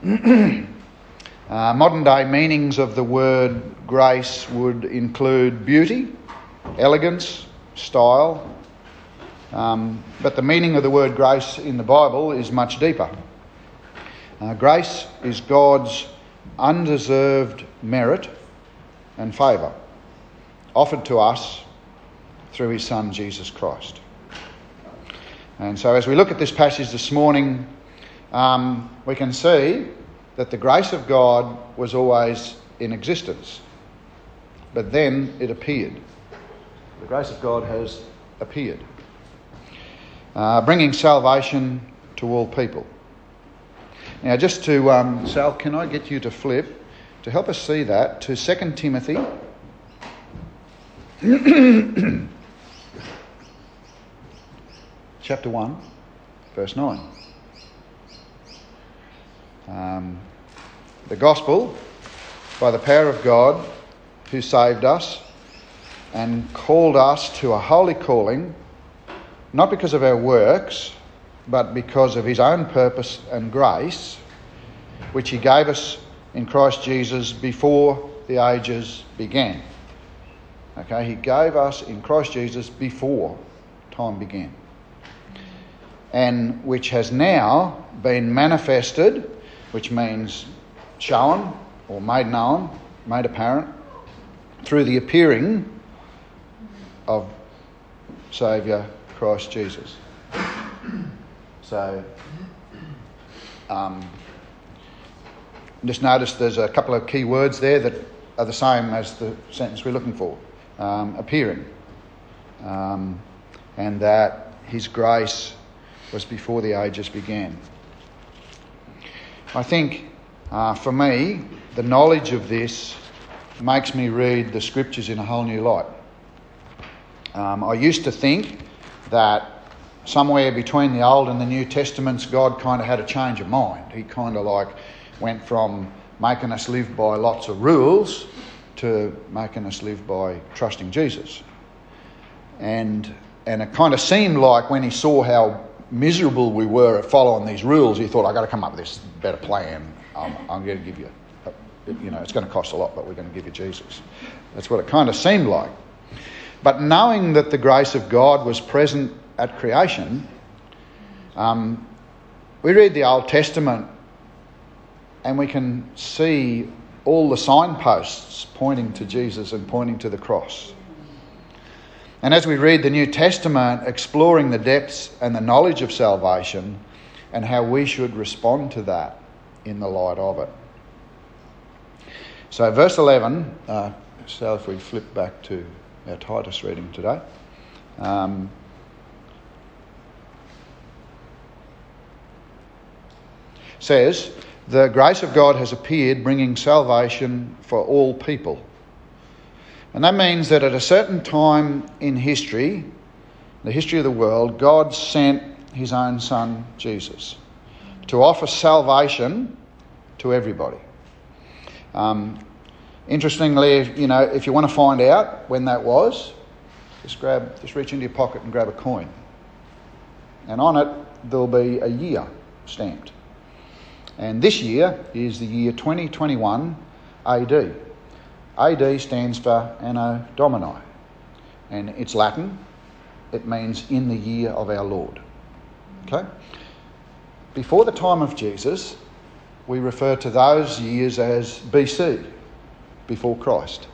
uh, modern day meanings of the word grace would include beauty, elegance, style. Um, but the meaning of the word grace in the Bible is much deeper. Uh, grace is God's undeserved merit and favour offered to us through his Son Jesus Christ. And so, as we look at this passage this morning, um, we can see that the grace of God was always in existence, but then it appeared. The grace of God has appeared, uh, bringing salvation to all people. Now, just to, um, Sal, can I get you to flip to help us see that to 2 Timothy? chapter 1, verse 9. Um, the gospel, by the power of God, who saved us and called us to a holy calling, not because of our works, but because of his own purpose and grace, which he gave us in Christ Jesus before the ages began. Okay, he gave us in Christ Jesus before time began and which has now been manifested, which means shown or made known, made apparent, through the appearing of Saviour Christ Jesus. So, um, just notice there's a couple of key words there that are the same as the sentence we're looking for um, appearing. Um, and that His grace was before the ages began. I think uh, for me, the knowledge of this makes me read the scriptures in a whole new light. Um, I used to think that somewhere between the Old and the New Testaments, God kind of had a change of mind. He kind of like went from making us live by lots of rules to making us live by trusting Jesus. And, and it kind of seemed like when he saw how miserable we were at following these rules, he thought, I've got to come up with this better plan. I'm, I'm going to give you, a, you know, it's going to cost a lot, but we're going to give you Jesus. That's what it kind of seemed like. But knowing that the grace of God was present at creation, um, we read the Old Testament and we can see all the signposts pointing to Jesus and pointing to the cross. And as we read the New Testament, exploring the depths and the knowledge of salvation and how we should respond to that in the light of it. So, verse 11, uh, so if we flip back to our Titus reading today. Um, says, The grace of God has appeared, bringing salvation for all people and that means that at a certain time in history, the history of the world, God sent his own son, Jesus, to offer salvation to everybody. Um, interestingly, you know, if you want to find out when that was, just grab, just reach into your pocket and grab a coin. And on it, there'll be a year stamped. And this year is the year 2021 AD. AD stands for Anno Domini, and it's Latin. It means in the year of our Lord. Okay? Before the time of Jesus, we refer to those years as BC, before Christ.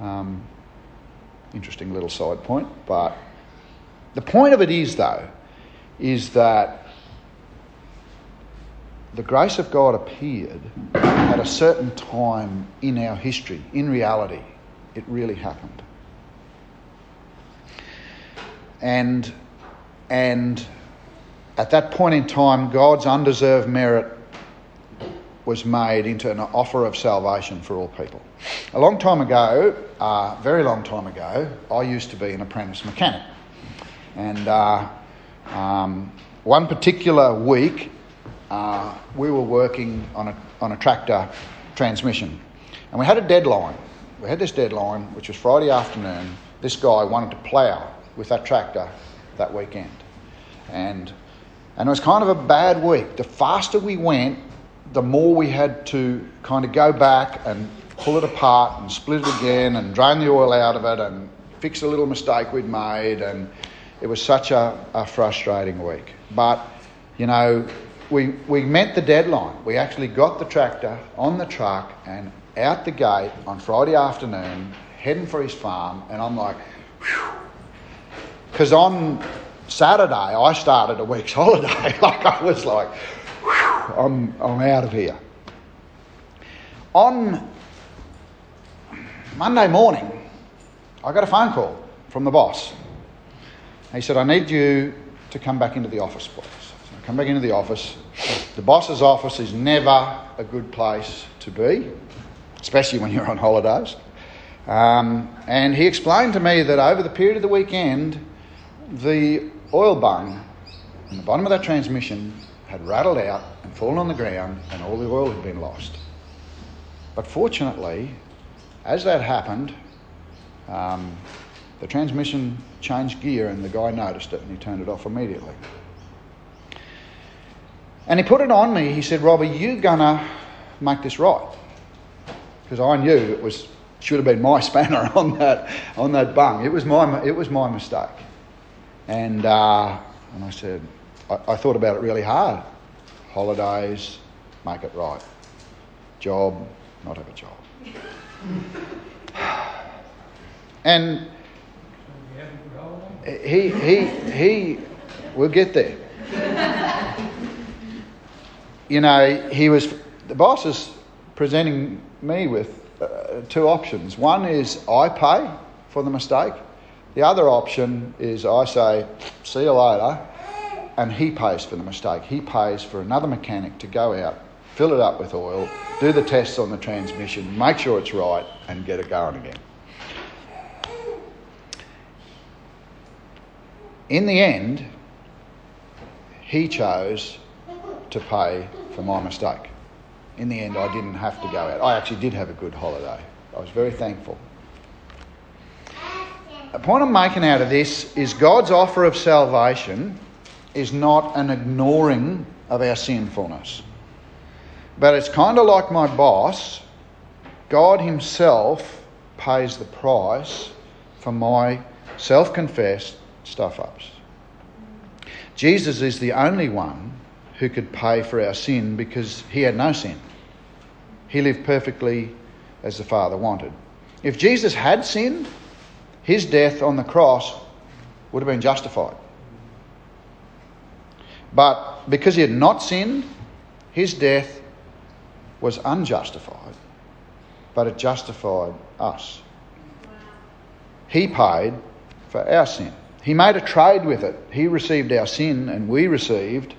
Um, interesting little side point, but the point of it is, though, is that the grace of God appeared at a certain time in our history. In reality, it really happened. And, and at that point in time, God's undeserved merit was made into an offer of salvation for all people. A long time ago, uh, very long time ago, I used to be an apprentice mechanic. And uh, um, one particular week, uh, we were working on a, on a tractor transmission. And we had a deadline. We had this deadline, which was Friday afternoon. This guy wanted to plough with that tractor that weekend. And And it was kind of a bad week. The faster we went, the more we had to kind of go back and pull it apart and split it again and drain the oil out of it and fix a little mistake we'd made. And it was such a, a frustrating week. But, you know, we, we met the deadline. We actually got the tractor on the truck and out the gate on Friday afternoon, heading for his farm. And I'm like, because on Saturday I started a week's holiday. like I was like, I'm, I'm out of here. On Monday morning, I got a phone call from the boss. He said, I need you to come back into the office. Come back into the office. The boss's office is never a good place to be, especially when you're on holidays. Um, and he explained to me that over the period of the weekend, the oil bung in the bottom of that transmission had rattled out and fallen on the ground, and all the oil had been lost. But fortunately, as that happened, um, the transmission changed gear, and the guy noticed it and he turned it off immediately. And he put it on me. He said, Rob, are you going to make this right? Because I knew it was should have been my spanner on that on that bung. It was my it was my mistake. And uh, and I said, I, I thought about it really hard. Holidays, make it right. Job, not have a job. and he he he we'll get there. You know, he was the boss is presenting me with uh, two options. One is I pay for the mistake. The other option is I say, see you later, and he pays for the mistake. He pays for another mechanic to go out, fill it up with oil, do the tests on the transmission, make sure it's right, and get it going again. In the end, he chose to pay for my mistake in the end, I didn't have to go out. I actually did have a good holiday. I was very thankful. The point I'm making out of this is God's offer of salvation is not an ignoring of our sinfulness. But it's kind of like my boss. God Himself pays the price for my self confessed stuff ups. Jesus is the only one who could pay for our sin because He had no sin. He lived perfectly as the Father wanted. If Jesus had sinned, his death on the cross would have been justified. But because he had not sinned, his death was unjustified, but it justified us. He paid for our sin. He made a trade with it. He received our sin, and we received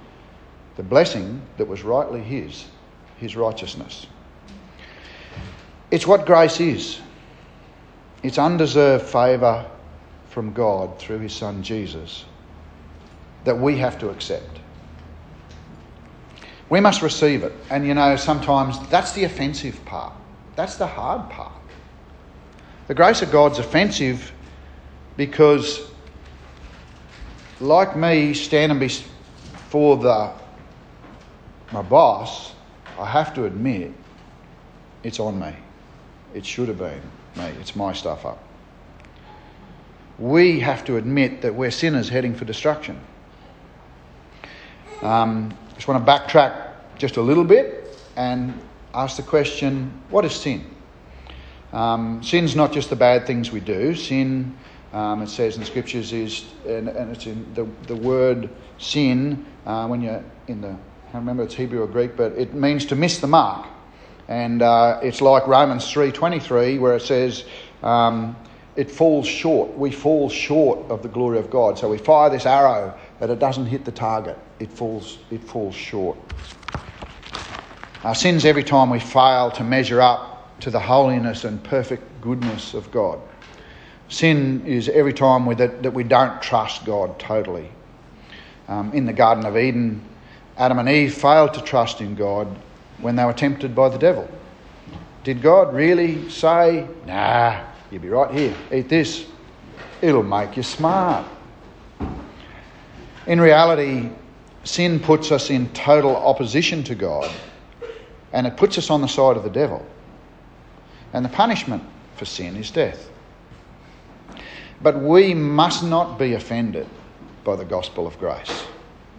the blessing that was rightly his, his righteousness. It's what grace is it's undeserved favour from God through his son Jesus that we have to accept. We must receive it. And you know, sometimes that's the offensive part, that's the hard part. The grace of God's offensive because, like me standing before the, my boss, I have to admit it's on me. It should have been me. It's my stuff up. We have to admit that we're sinners heading for destruction. Um, just want to backtrack just a little bit and ask the question what is sin? Um, sin's not just the bad things we do. Sin, um, it says in the scriptures, is, and, and it's in the, the word sin, uh, when you're in the, can't remember it's Hebrew or Greek, but it means to miss the mark. And uh, it's like Romans 3.23 where it says, um, it falls short. We fall short of the glory of God. So we fire this arrow, but it doesn't hit the target. It falls, it falls short. Our sins every time we fail to measure up to the holiness and perfect goodness of God. Sin is every time we, that, that we don't trust God totally. Um, in the Garden of Eden, Adam and Eve failed to trust in God when they were tempted by the devil. Did God really say, nah, you'll be right here, eat this? It'll make you smart. In reality, sin puts us in total opposition to God and it puts us on the side of the devil. And the punishment for sin is death. But we must not be offended by the gospel of grace.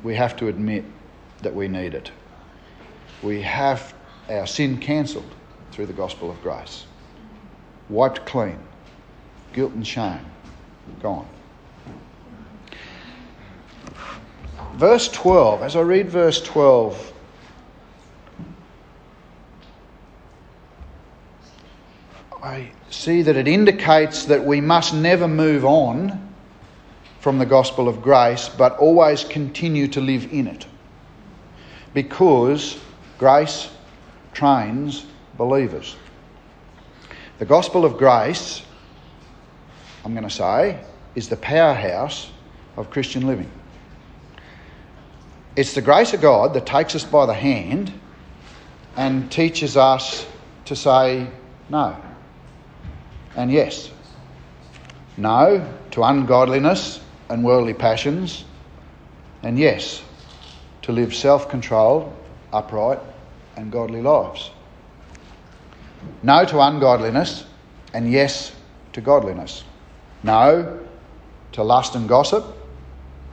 We have to admit that we need it. We have our sin cancelled through the gospel of grace, wiped clean, guilt and shame gone. Verse 12, as I read verse 12, I see that it indicates that we must never move on from the gospel of grace, but always continue to live in it. Because grace trains believers. The gospel of grace, I'm going to say, is the powerhouse of Christian living. It's the grace of God that takes us by the hand and teaches us to say no and yes. No to ungodliness and worldly passions, and yes to live self controlled, upright, and godly lives. No to ungodliness, and yes to godliness. No to lust and gossip,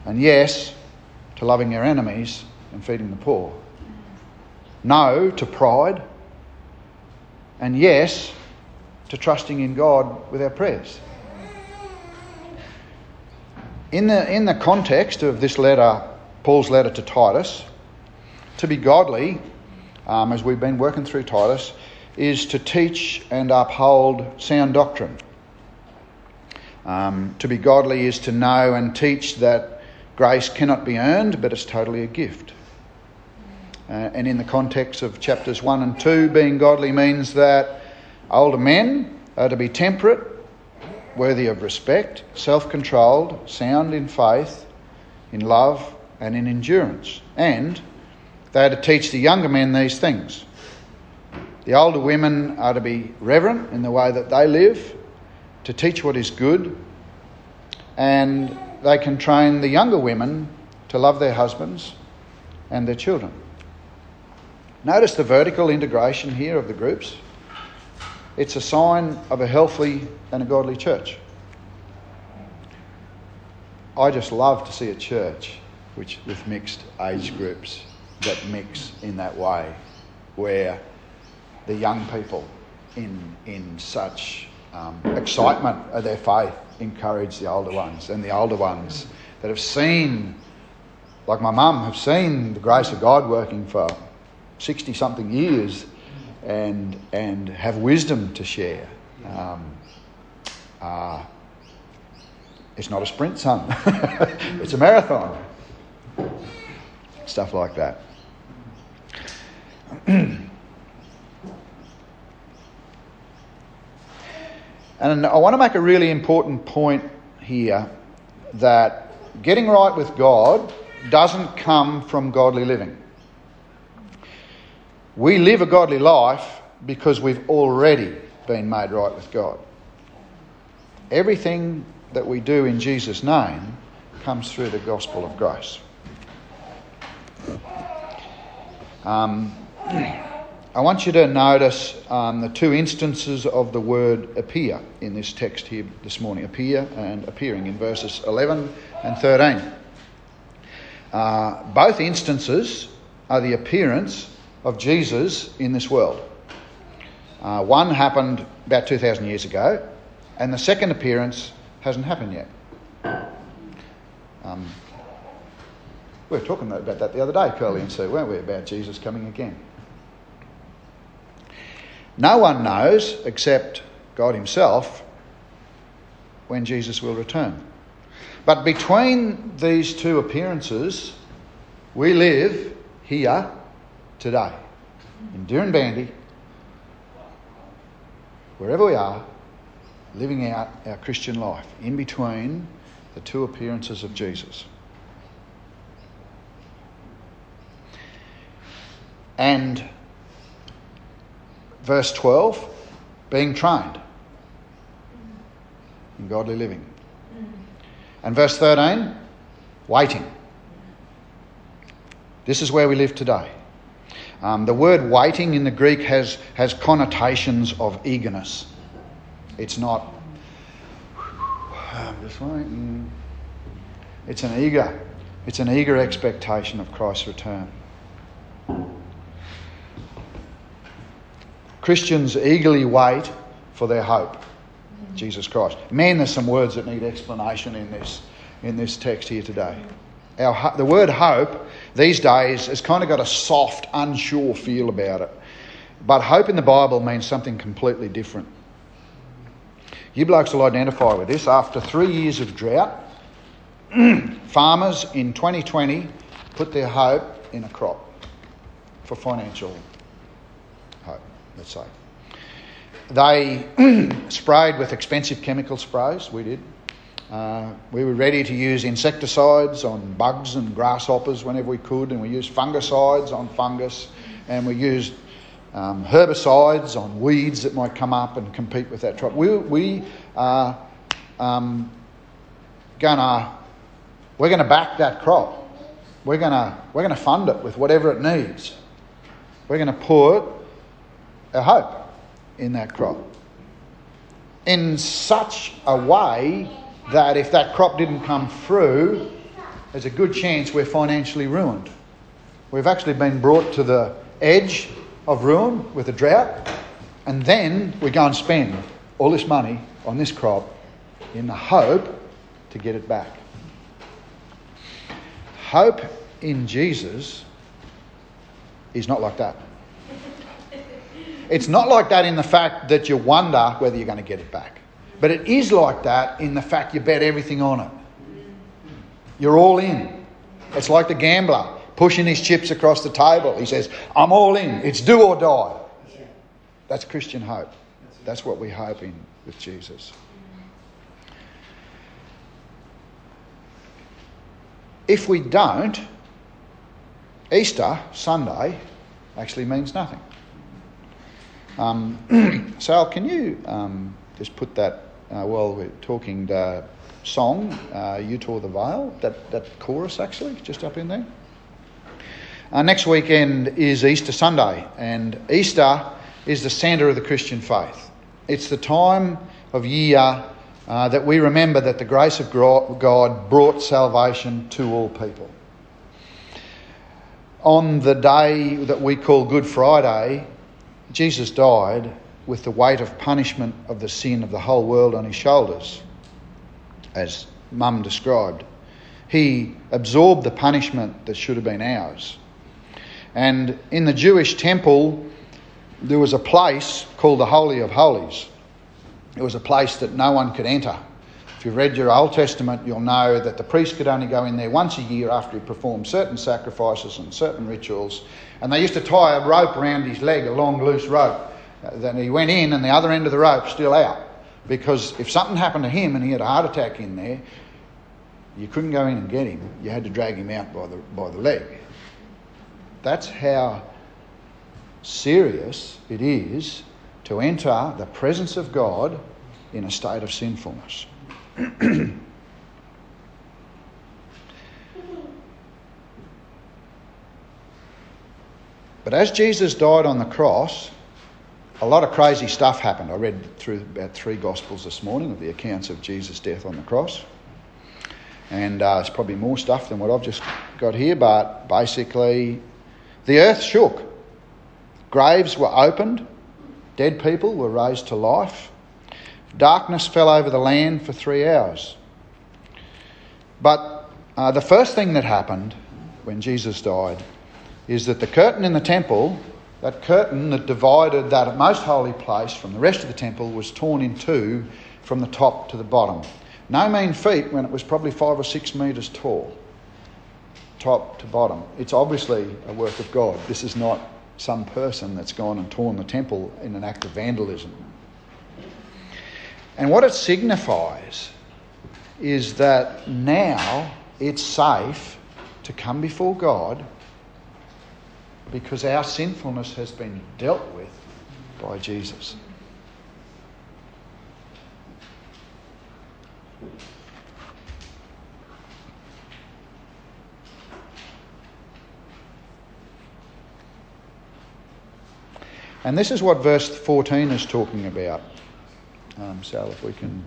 and yes to loving your enemies and feeding the poor. No to pride, and yes to trusting in God with our prayers. In the, in the context of this letter, Paul's letter to Titus, to be godly, um, as we've been working through Titus, is to teach and uphold sound doctrine. Um, to be godly is to know and teach that grace cannot be earned, but it's totally a gift. Uh, and in the context of chapters 1 and 2, being godly means that Older men are to be temperate, worthy of respect, self controlled, sound in faith, in love, and in endurance. And they are to teach the younger men these things. The older women are to be reverent in the way that they live, to teach what is good, and they can train the younger women to love their husbands and their children. Notice the vertical integration here of the groups. It's a sign of a healthy and a godly church. I just love to see a church which with mixed age groups that mix in that way, where the young people in in such um, excitement of their faith encourage the older ones, and the older ones that have seen, like my mum, have seen the grace of God working for sixty something years and, and have wisdom to share. Um, uh, it's not a sprint, son. it's a marathon. Stuff like that. and I want to make a really important point here that getting right with God doesn't come from godly living. We live a godly life because we've already been made right with God. Everything that we do in Jesus' name comes through the gospel of grace. Um, I want you to notice um, the two instances of the word appear in this text here this morning appear and appearing in verses 11 and 13. Uh, both instances are the appearance of Jesus in this world. Uh, one happened about 2,000 years ago, and the second appearance hasn't happened yet. Um, we were talking about that the other day, Curly and Sue, weren't we, about Jesus coming again? No one knows, except God Himself, when Jesus will return. But between these two appearances, we live here today in Dirranbandi, wherever we are, living out our Christian life in between the two appearances of Jesus. And verse 12, being trained in godly living. And verse 13, waiting. This is where we live today. Um, the word waiting in the Greek has, has connotations of eagerness. It's not, I'm just waiting. It's an eager, it's an eager expectation of Christ's return. Christians eagerly wait for their hope, Jesus Christ. Man, there's some words that need explanation in this, in this text here today. Our, the word hope these days has kind of got a soft, unsure feel about it. But hope in the Bible means something completely different. You blokes will identify with this. After three years of drought, farmers in 2020 put their hope in a crop for financial let's say. They sprayed with expensive chemical sprays, we did. Uh, we were ready to use insecticides on bugs and grasshoppers whenever we could, and we used fungicides on fungus, and we used um, herbicides on weeds that might come up and compete with that crop. We, we are um, gonna, we're to back that crop. We're going to we're gonna fund it with whatever it needs. We're going to put a hope in that crop. In such a way that if that crop didn't come through, there's a good chance we're financially ruined. We've actually been brought to the edge of ruin with a drought, and then we go and spend all this money on this crop in the hope to get it back. Hope in Jesus is not like that. It's not like that in the fact that you wonder whether you're going to get it back. But it is like that in the fact you bet everything on it. You're all in. It's like the gambler pushing his chips across the table. He says, I'm all in. It's do or die. That's Christian hope. That's what we hope in with Jesus. If we don't, Easter Sunday actually means nothing. Um, Sal, can you um, just put that uh, while we're talking the song, uh, You Tore the Veil, that, that chorus actually, just up in there? Uh, next weekend is Easter Sunday, and Easter is the centre of the Christian faith. It's the time of year uh, that we remember that the grace of God brought salvation to all people. On the day that we call Good Friday, Jesus died with the weight of punishment of the sin of the whole world on his shoulders, as Mum described. He absorbed the punishment that should have been ours. And in the Jewish temple, there was a place called the Holy of Holies. It was a place that no one could enter. If you've read your Old Testament, you'll know that the priest could only go in there once a year after he performed certain sacrifices and certain rituals, and they used to tie a rope around his leg, a long, loose rope. Uh, then he went in, and the other end of the rope still out. Because if something happened to him and he had a heart attack in there, you couldn't go in and get him. You had to drag him out by the, by the leg. That's how serious it is to enter the presence of God in a state of sinfulness. But as Jesus died on the cross, a lot of crazy stuff happened. I read through about three Gospels this morning of the accounts of Jesus' death on the cross. And uh, it's probably more stuff than what I've just got here, but basically, the earth shook. Graves were opened, dead people were raised to life, darkness fell over the land for three hours. But uh, the first thing that happened when Jesus died is that the curtain in the temple, that curtain that divided that most holy place from the rest of the temple, was torn in two from the top to the bottom. No mean feat when it was probably five or six metres tall, top to bottom. It's obviously a work of God. This is not some person that's gone and torn the temple in an act of vandalism. And what it signifies is that now it's safe to come before God because our sinfulness has been dealt with by Jesus. And this is what verse 14 is talking about. Um, Sal, if we can.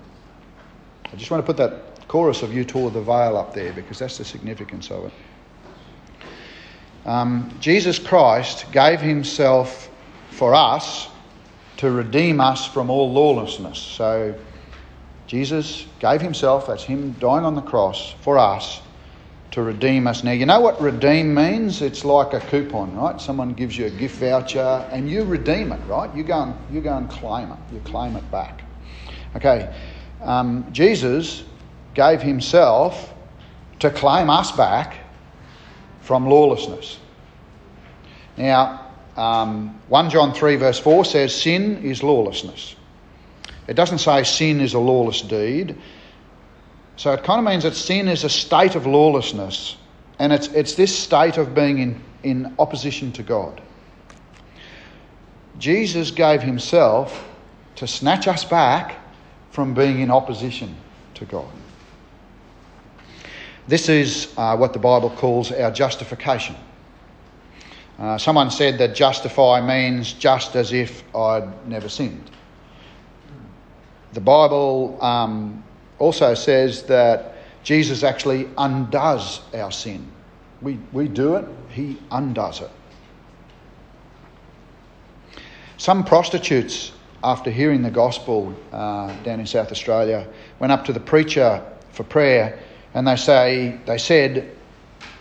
I just want to put that chorus of You Tore the Veil up there because that's the significance of it. Um, Jesus Christ gave himself for us to redeem us from all lawlessness. So Jesus gave himself, that's him dying on the cross for us to redeem us. Now, you know what redeem means? It's like a coupon, right? Someone gives you a gift voucher and you redeem it, right? You go and, you go and claim it. You claim it back. Okay, um, Jesus gave himself to claim us back from lawlessness. Now, um, 1 John 3, verse 4 says, Sin is lawlessness. It doesn't say sin is a lawless deed. So it kind of means that sin is a state of lawlessness, and it's, it's this state of being in, in opposition to God. Jesus gave himself to snatch us back from being in opposition to God. This is uh, what the Bible calls our justification. Uh, someone said that justify means just as if I'd never sinned. The Bible um, also says that Jesus actually undoes our sin. We, we do it, he undoes it. Some prostitutes, after hearing the gospel uh, down in South Australia, went up to the preacher for prayer and they say they said,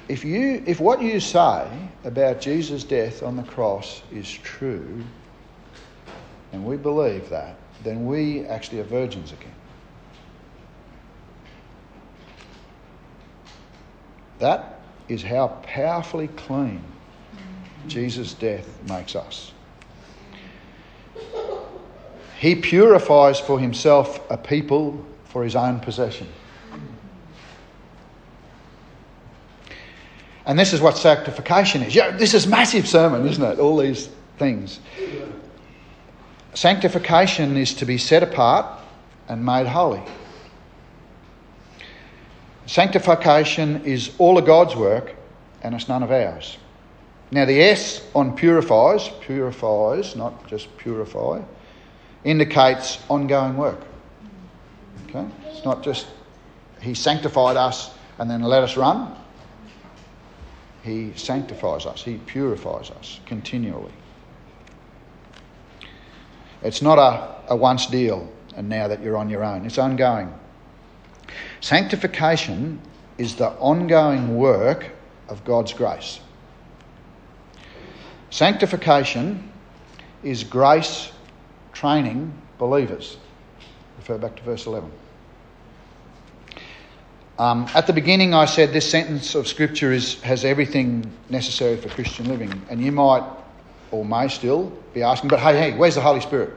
if you if what you say about Jesus' death on the cross is true, and we believe that, then we actually are virgins again. That is how powerfully clean Jesus' death makes us. He purifies for himself a people for his own possession. And this is what sanctification is. Yeah, this is massive sermon, isn't it? All these things. Sanctification is to be set apart and made holy. Sanctification is all of God's work and it's none of ours. Now, the S on purifies, purifies, not just purify, indicates ongoing work. Okay? It's not just He sanctified us and then let us run. He sanctifies us, He purifies us continually. It's not a, a once deal and now that you're on your own, it's ongoing. Sanctification is the ongoing work of God's grace. Sanctification is grace training believers. Refer back to verse 11. Um, at the beginning, I said this sentence of Scripture is, has everything necessary for Christian living. And you might, or may still, be asking, but hey, hey, where's the Holy Spirit?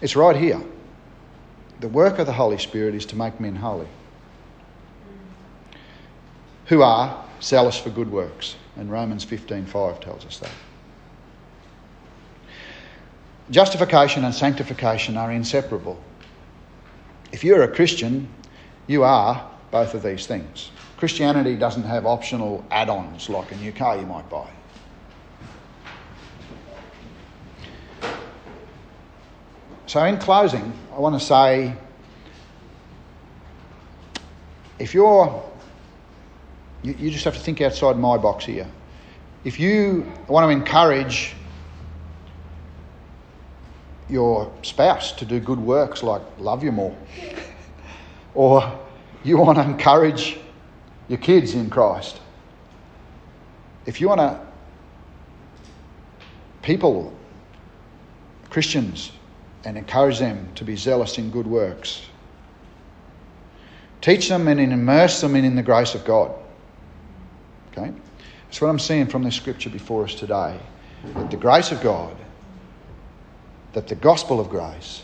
It's right here. The work of the Holy Spirit is to make men holy, who are zealous for good works. And Romans 15:5 tells us that. Justification and sanctification are inseparable. If you're a Christian, you are both of these things. Christianity doesn't have optional add ons like a new car you might buy. So, in closing, I want to say if you're, you, you just have to think outside my box here. If you want to encourage your spouse to do good works like love you more, or you want to encourage your kids in Christ, if you want to, people, Christians, and encourage them to be zealous in good works. Teach them and immerse them in, the grace of God. Okay? That's what I'm seeing from this scripture before us today. That the grace of God, that the gospel of grace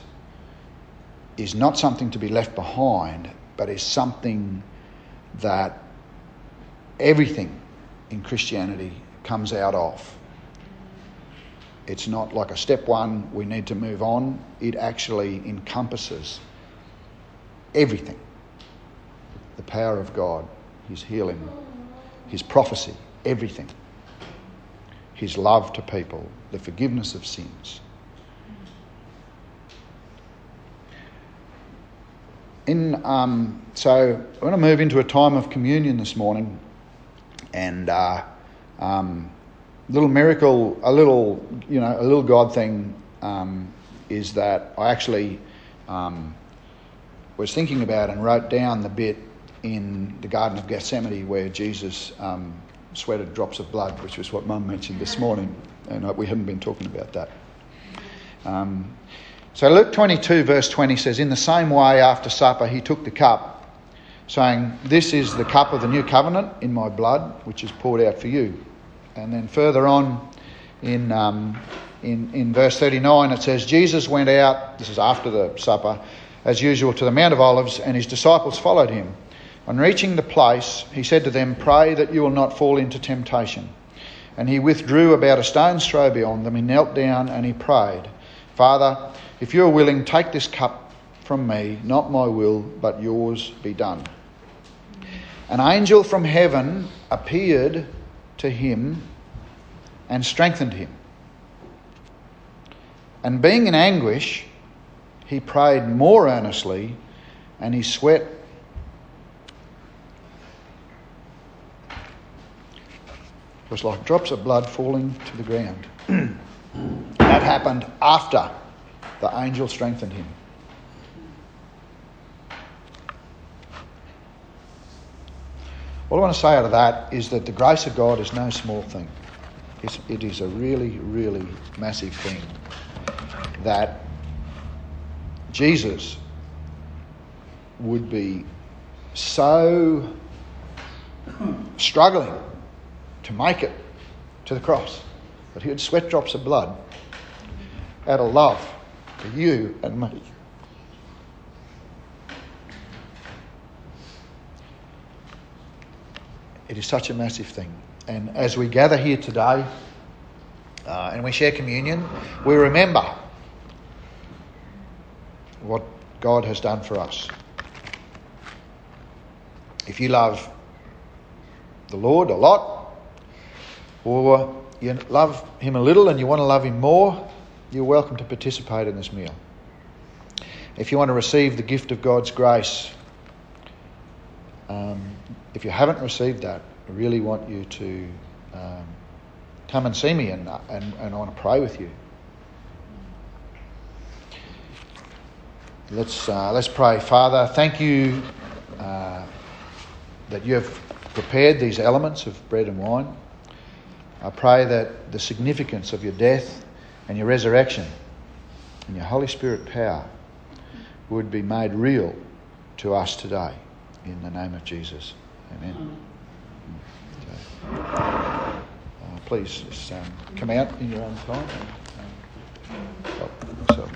is not something to be left behind, but is something that everything in Christianity comes out of. It's not like a step one, we need to move on. It actually encompasses everything the power of God, His healing, His prophecy, everything. his love to people, the forgiveness of sins. In, um, so I'm going to move into a time of communion this morning, and uh, um, little miracle, a little you know, a little God thing um, is that I actually um, was thinking about and wrote down the bit in the Garden of Gethsemane where Jesus um, sweated drops of blood, which was what Mum mentioned this morning, and we haven't been talking about that. So Luke 22, verse 20 says, In the same way, after supper, he took the cup, saying, This is the cup of the new covenant in my blood, which is poured out for you. And then further on in, um, in, in verse 39, it says, Jesus went out, this is after the supper, as usual, to the Mount of Olives, and his disciples followed him. On reaching the place, he said to them, Pray that you will not fall into temptation. And he withdrew about a stone's throw beyond them. He knelt down and he prayed, Father, if you are willing, take this cup from me, not my will, but yours be done. An angel from heaven appeared to him and strengthened him. And being in anguish, he prayed more earnestly, and his sweat was like drops of blood falling to the ground. that happened after the angel strengthened him. What I want to say out of that is that the grace of God is no small thing. It's, it is a really, really massive thing that Jesus would be so struggling to make it to the cross that he would sweat drops of blood out of love for you and me. It is such a massive thing. And as we gather here today uh, and we share communion, we remember what God has done for us. If you love the Lord a lot, or you love Him a little and you want to love Him more, you're welcome to participate in this meal. If you want to receive the gift of God's grace, um, if you haven't received that, I really want you to um, come and see me and, and, and I want to pray with you. Let's, uh, let's pray. Father, thank you uh, that you have prepared these elements of bread and wine. I pray that the significance of your death and your resurrection and your Holy Spirit power would be made real to us today in the name of Jesus. Amen. Uh, please just um, come out in your own time and help yourself.